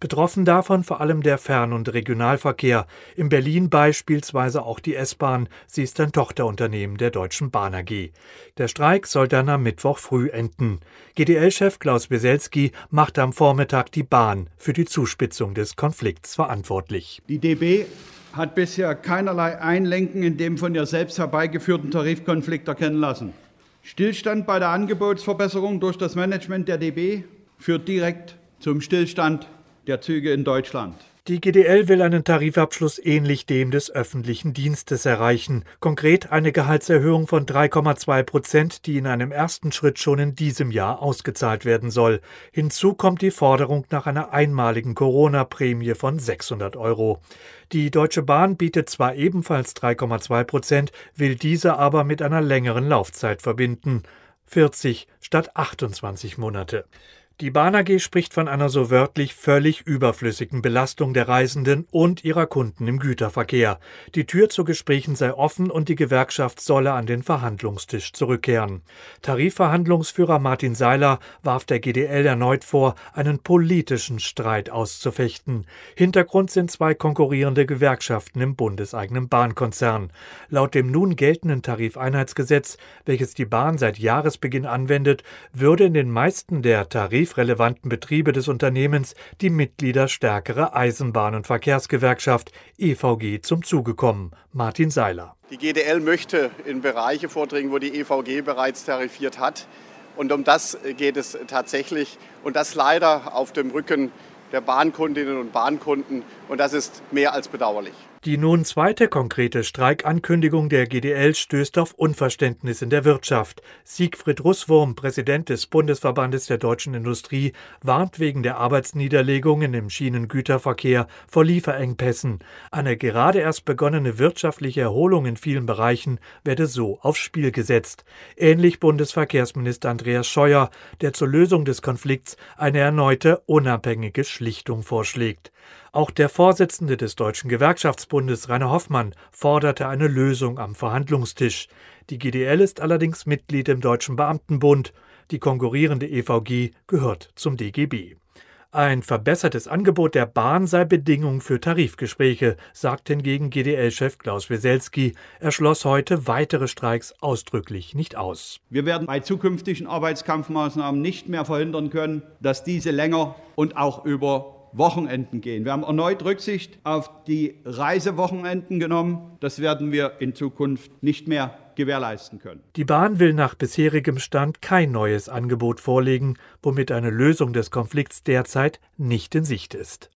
Betroffen davon vor allem der Fern- und Regionalverkehr. In Berlin beispielsweise auch die S-Bahn. Sie ist ein Tochterunternehmen der Deutschen Bahn AG. Der Streik soll dann am Mittwoch früh enden. GDL-Chef Klaus Beselski macht am Vormittag die Bahn für die Zuspitzung des Konflikts verantwortlich. Die DB hat bisher keinerlei Einlenken in dem von ihr selbst herbeigeführten Tarifkonflikt erkennen lassen. Stillstand bei der Angebotsverbesserung durch das Management der DB führt direkt zum Stillstand der Züge in Deutschland. Die GDL will einen Tarifabschluss ähnlich dem des öffentlichen Dienstes erreichen. Konkret eine Gehaltserhöhung von 3,2 Prozent, die in einem ersten Schritt schon in diesem Jahr ausgezahlt werden soll. Hinzu kommt die Forderung nach einer einmaligen Corona-Prämie von 600 Euro. Die Deutsche Bahn bietet zwar ebenfalls 3,2 Prozent, will diese aber mit einer längeren Laufzeit verbinden. 40 statt 28 Monate. Die Bahn AG spricht von einer so wörtlich völlig überflüssigen Belastung der Reisenden und ihrer Kunden im Güterverkehr. Die Tür zu Gesprächen sei offen und die Gewerkschaft solle an den Verhandlungstisch zurückkehren. Tarifverhandlungsführer Martin Seiler warf der GDL erneut vor, einen politischen Streit auszufechten. Hintergrund sind zwei konkurrierende Gewerkschaften im bundeseigenen Bahnkonzern. Laut dem nun geltenden Tarifeinheitsgesetz, welches die Bahn seit Jahresbeginn anwendet, würde in den meisten der Tarif tarifrelevanten Betriebe des Unternehmens die Mitglieder stärkere Eisenbahn- und Verkehrsgewerkschaft EVG zum Zuge kommen. Martin Seiler. Die GDL möchte in Bereiche vordringen, wo die EVG bereits tarifiert hat. Und um das geht es tatsächlich. Und das leider auf dem Rücken der Bahnkundinnen und Bahnkunden. Und das ist mehr als bedauerlich. Die nun zweite konkrete Streikankündigung der GDL stößt auf Unverständnis in der Wirtschaft. Siegfried Russwurm, Präsident des Bundesverbandes der deutschen Industrie, warnt wegen der Arbeitsniederlegungen im Schienengüterverkehr vor Lieferengpässen. Eine gerade erst begonnene wirtschaftliche Erholung in vielen Bereichen werde so aufs Spiel gesetzt. Ähnlich Bundesverkehrsminister Andreas Scheuer, der zur Lösung des Konflikts eine erneute unabhängige Schlichtung vorschlägt. Auch der Vorsitzende des Deutschen Gewerkschaftsbundes, Rainer Hoffmann, forderte eine Lösung am Verhandlungstisch. Die GDL ist allerdings Mitglied im Deutschen Beamtenbund. Die konkurrierende EVG gehört zum DGB. Ein verbessertes Angebot der Bahn sei Bedingung für Tarifgespräche, sagt hingegen GDL-Chef Klaus Weselski. Er schloss heute weitere Streiks ausdrücklich nicht aus. Wir werden bei zukünftigen Arbeitskampfmaßnahmen nicht mehr verhindern können, dass diese länger und auch über Wochenenden gehen. Wir haben erneut Rücksicht auf die Reisewochenenden genommen. Das werden wir in Zukunft nicht mehr gewährleisten können. Die Bahn will nach bisherigem Stand kein neues Angebot vorlegen, womit eine Lösung des Konflikts derzeit nicht in Sicht ist.